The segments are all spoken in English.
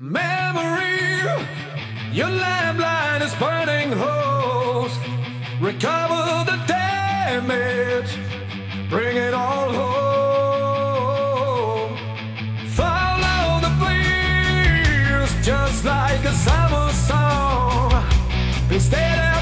Memory, your lamplight is burning holes. Recover the damage, bring it all home. Follow the breeze, just like a summer song. Instead of.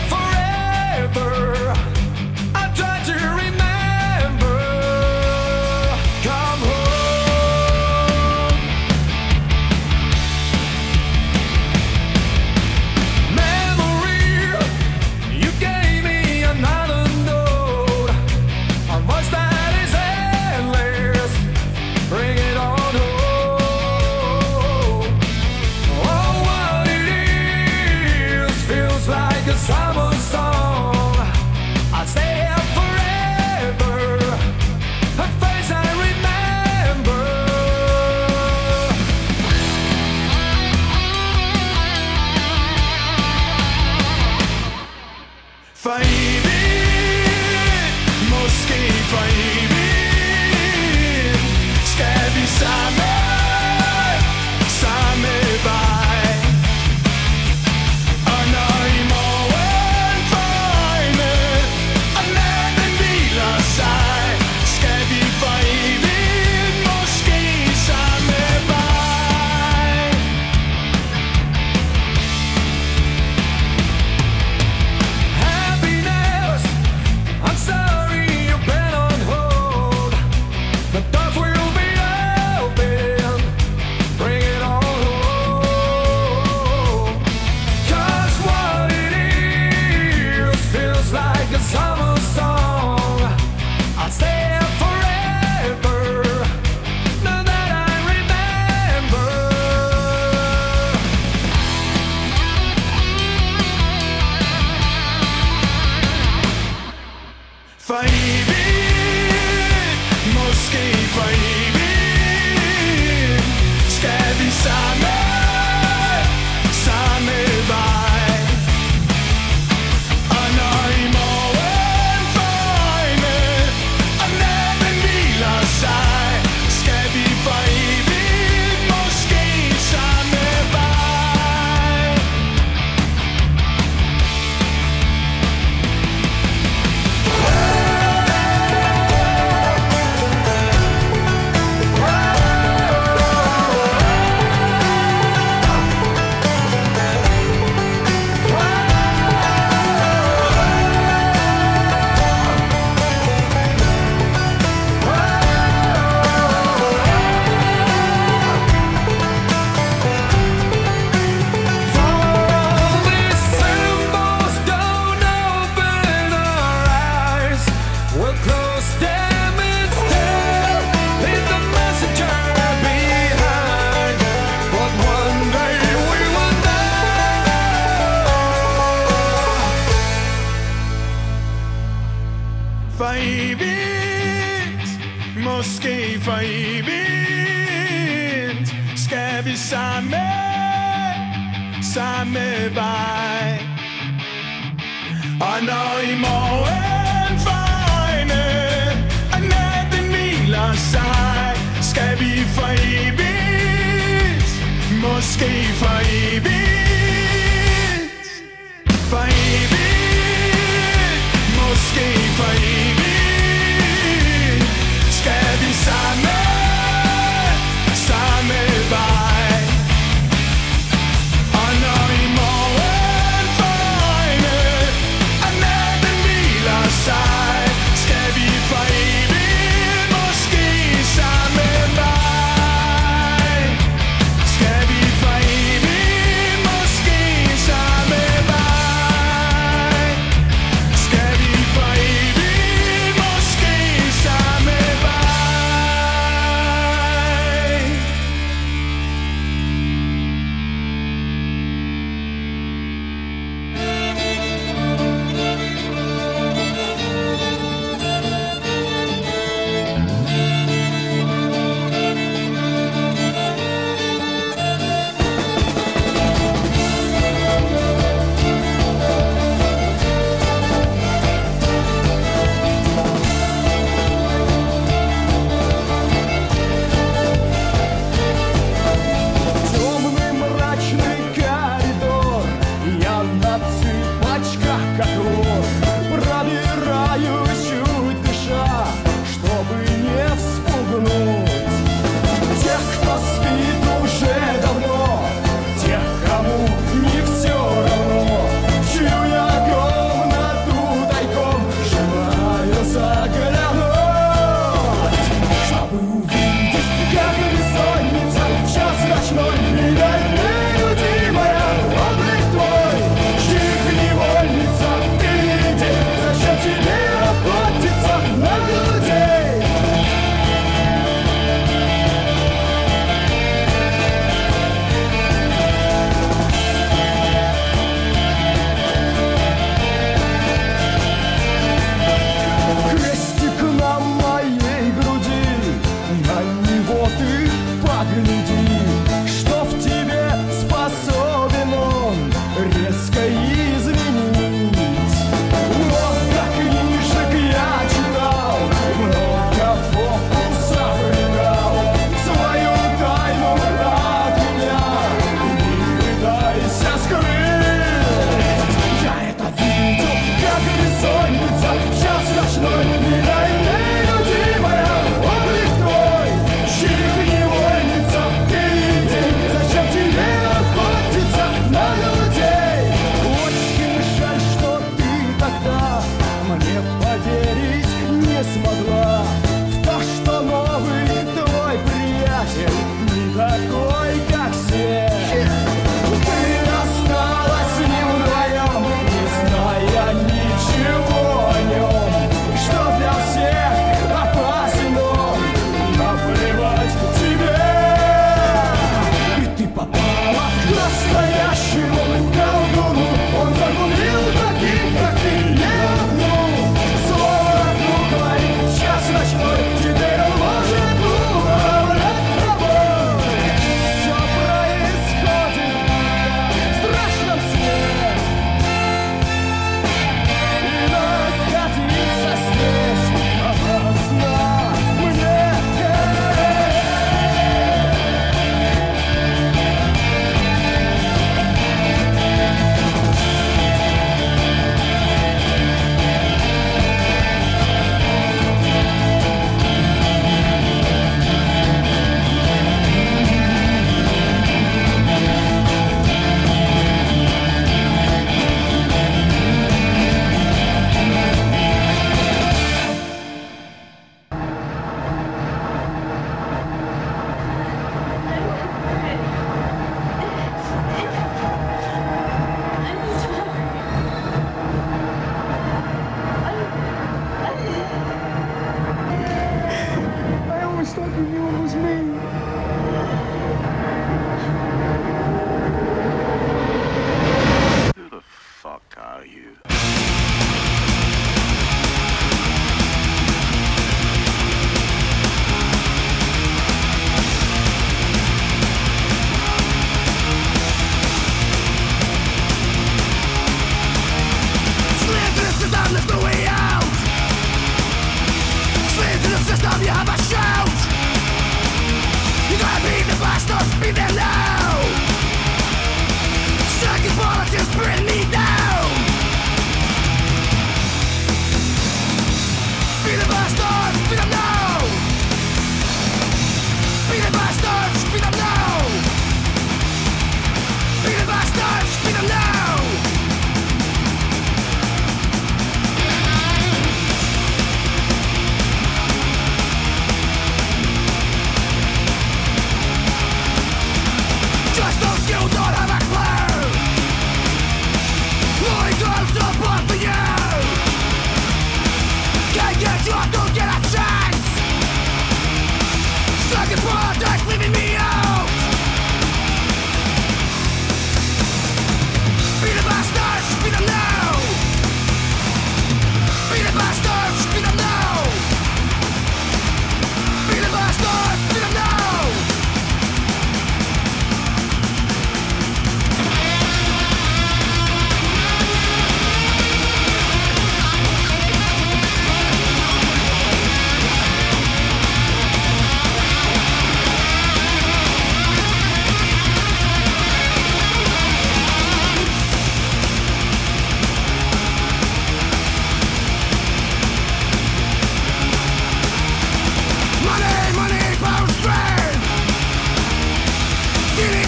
escape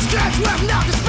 streets with nothing spared.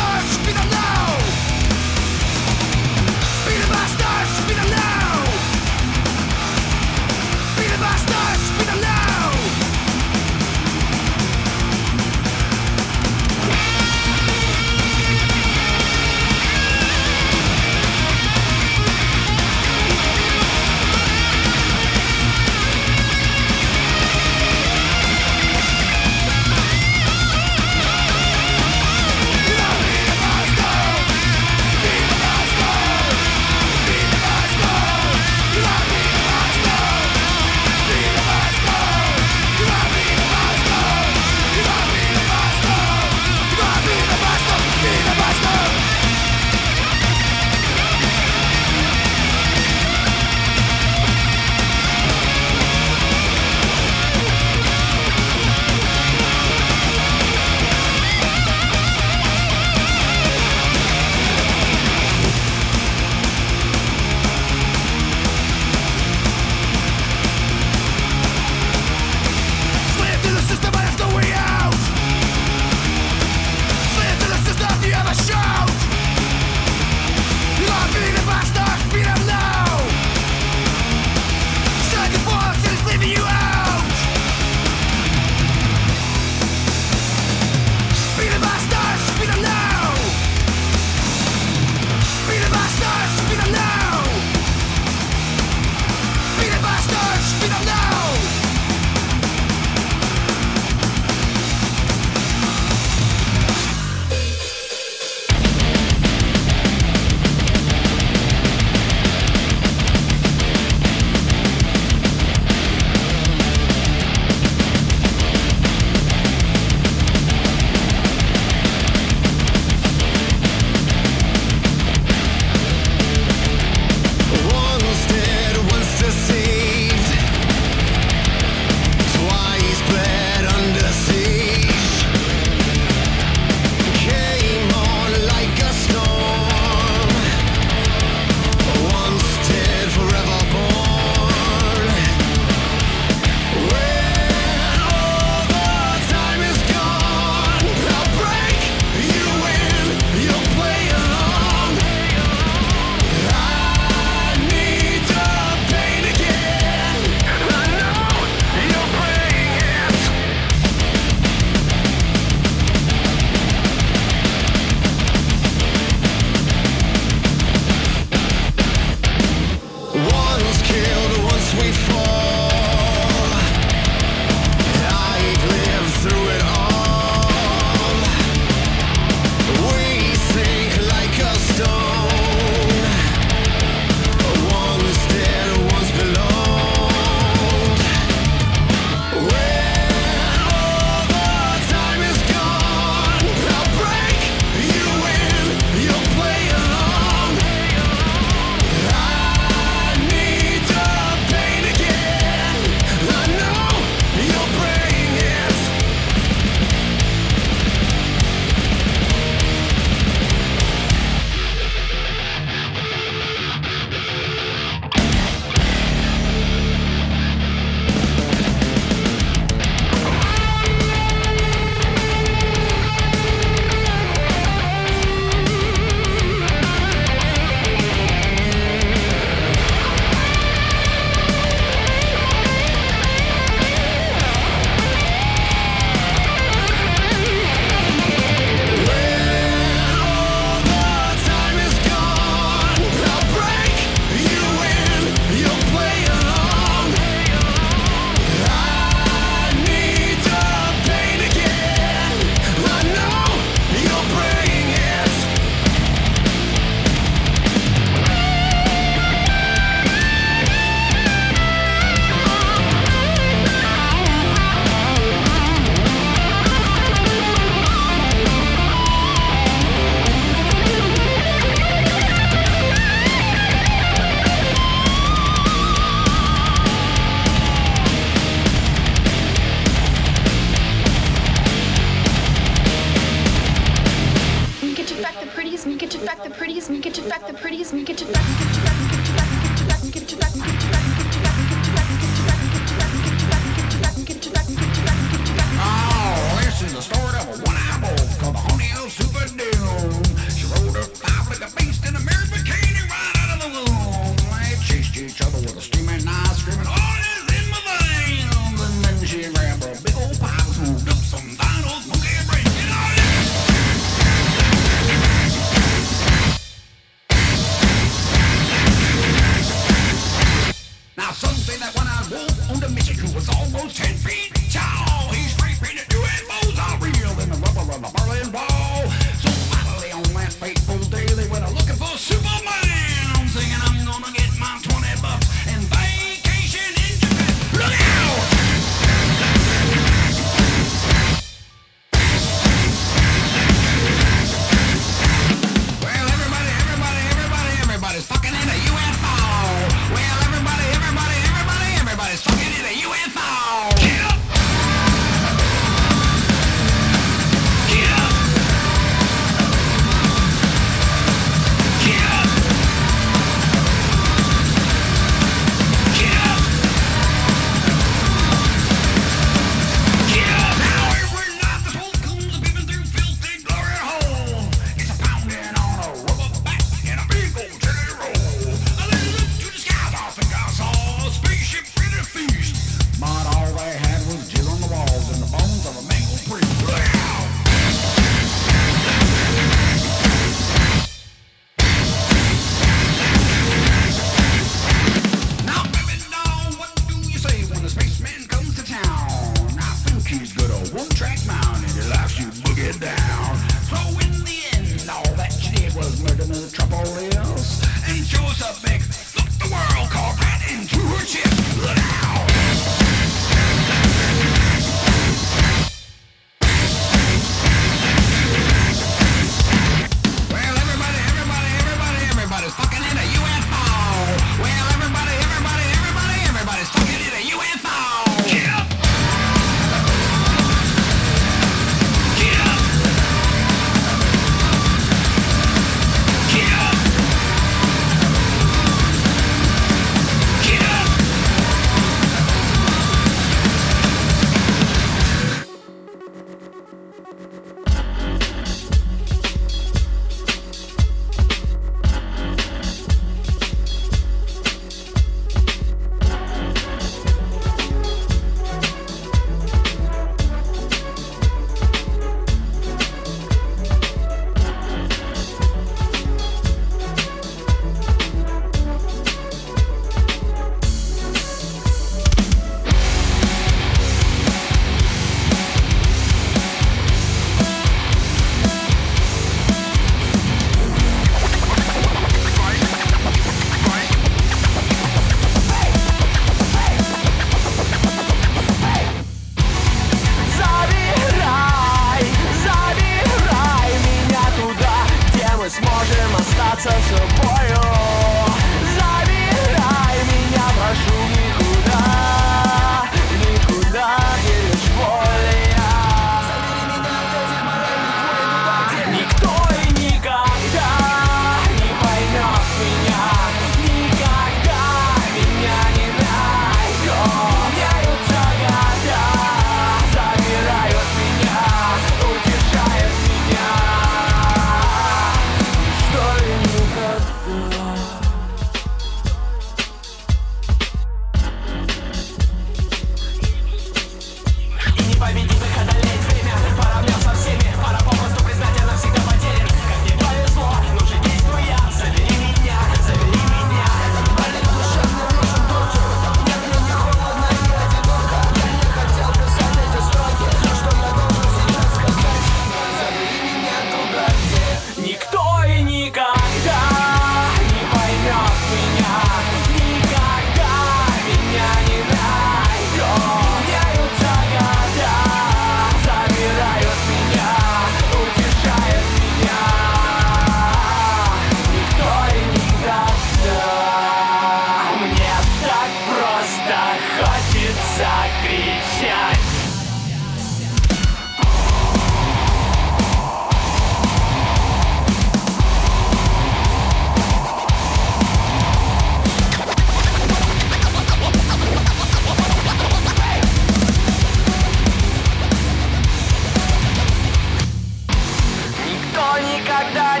die.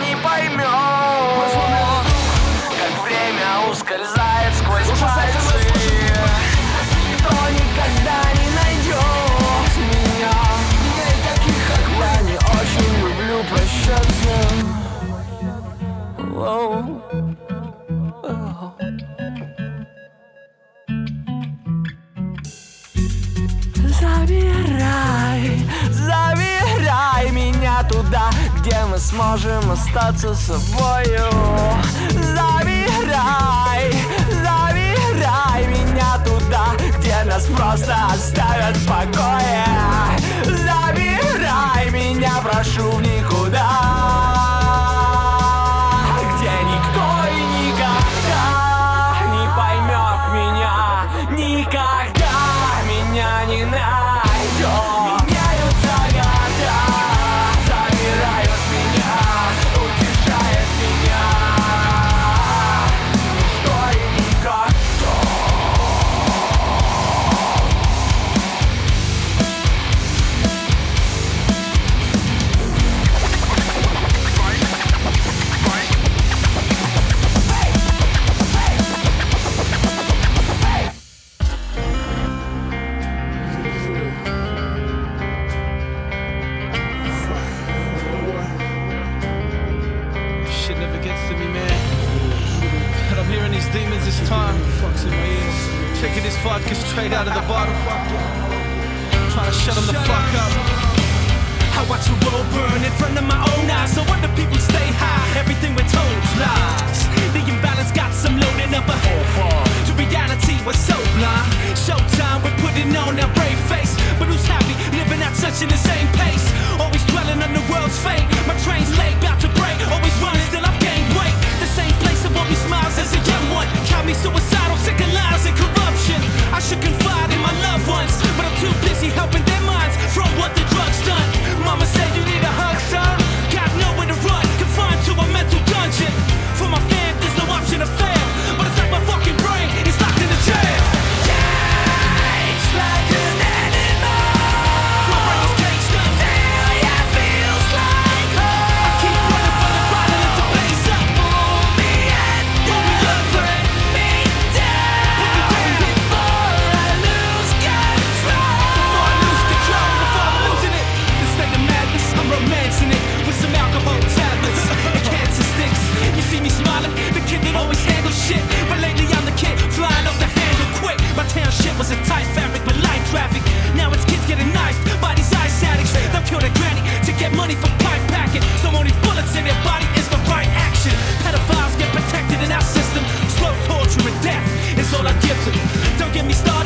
туда, где мы сможем остаться собою. Забирай, забирай меня туда, где нас просто оставят в покое. Забирай меня, прошу, в никуда. me smiles as a young one. Count me suicidal, sick of lies and corruption. I should confide in my loved ones, but I'm too busy helping their minds from what the drugs done. Mama said. shit was a tight fabric, but light traffic. Now it's kids getting knifed by these ice addicts. They'll kill their granny to get money for pipe packing. So only bullets in their body is the right action. Pedophiles get protected in our system. Slow torture and death is all I give them. Don't get me started.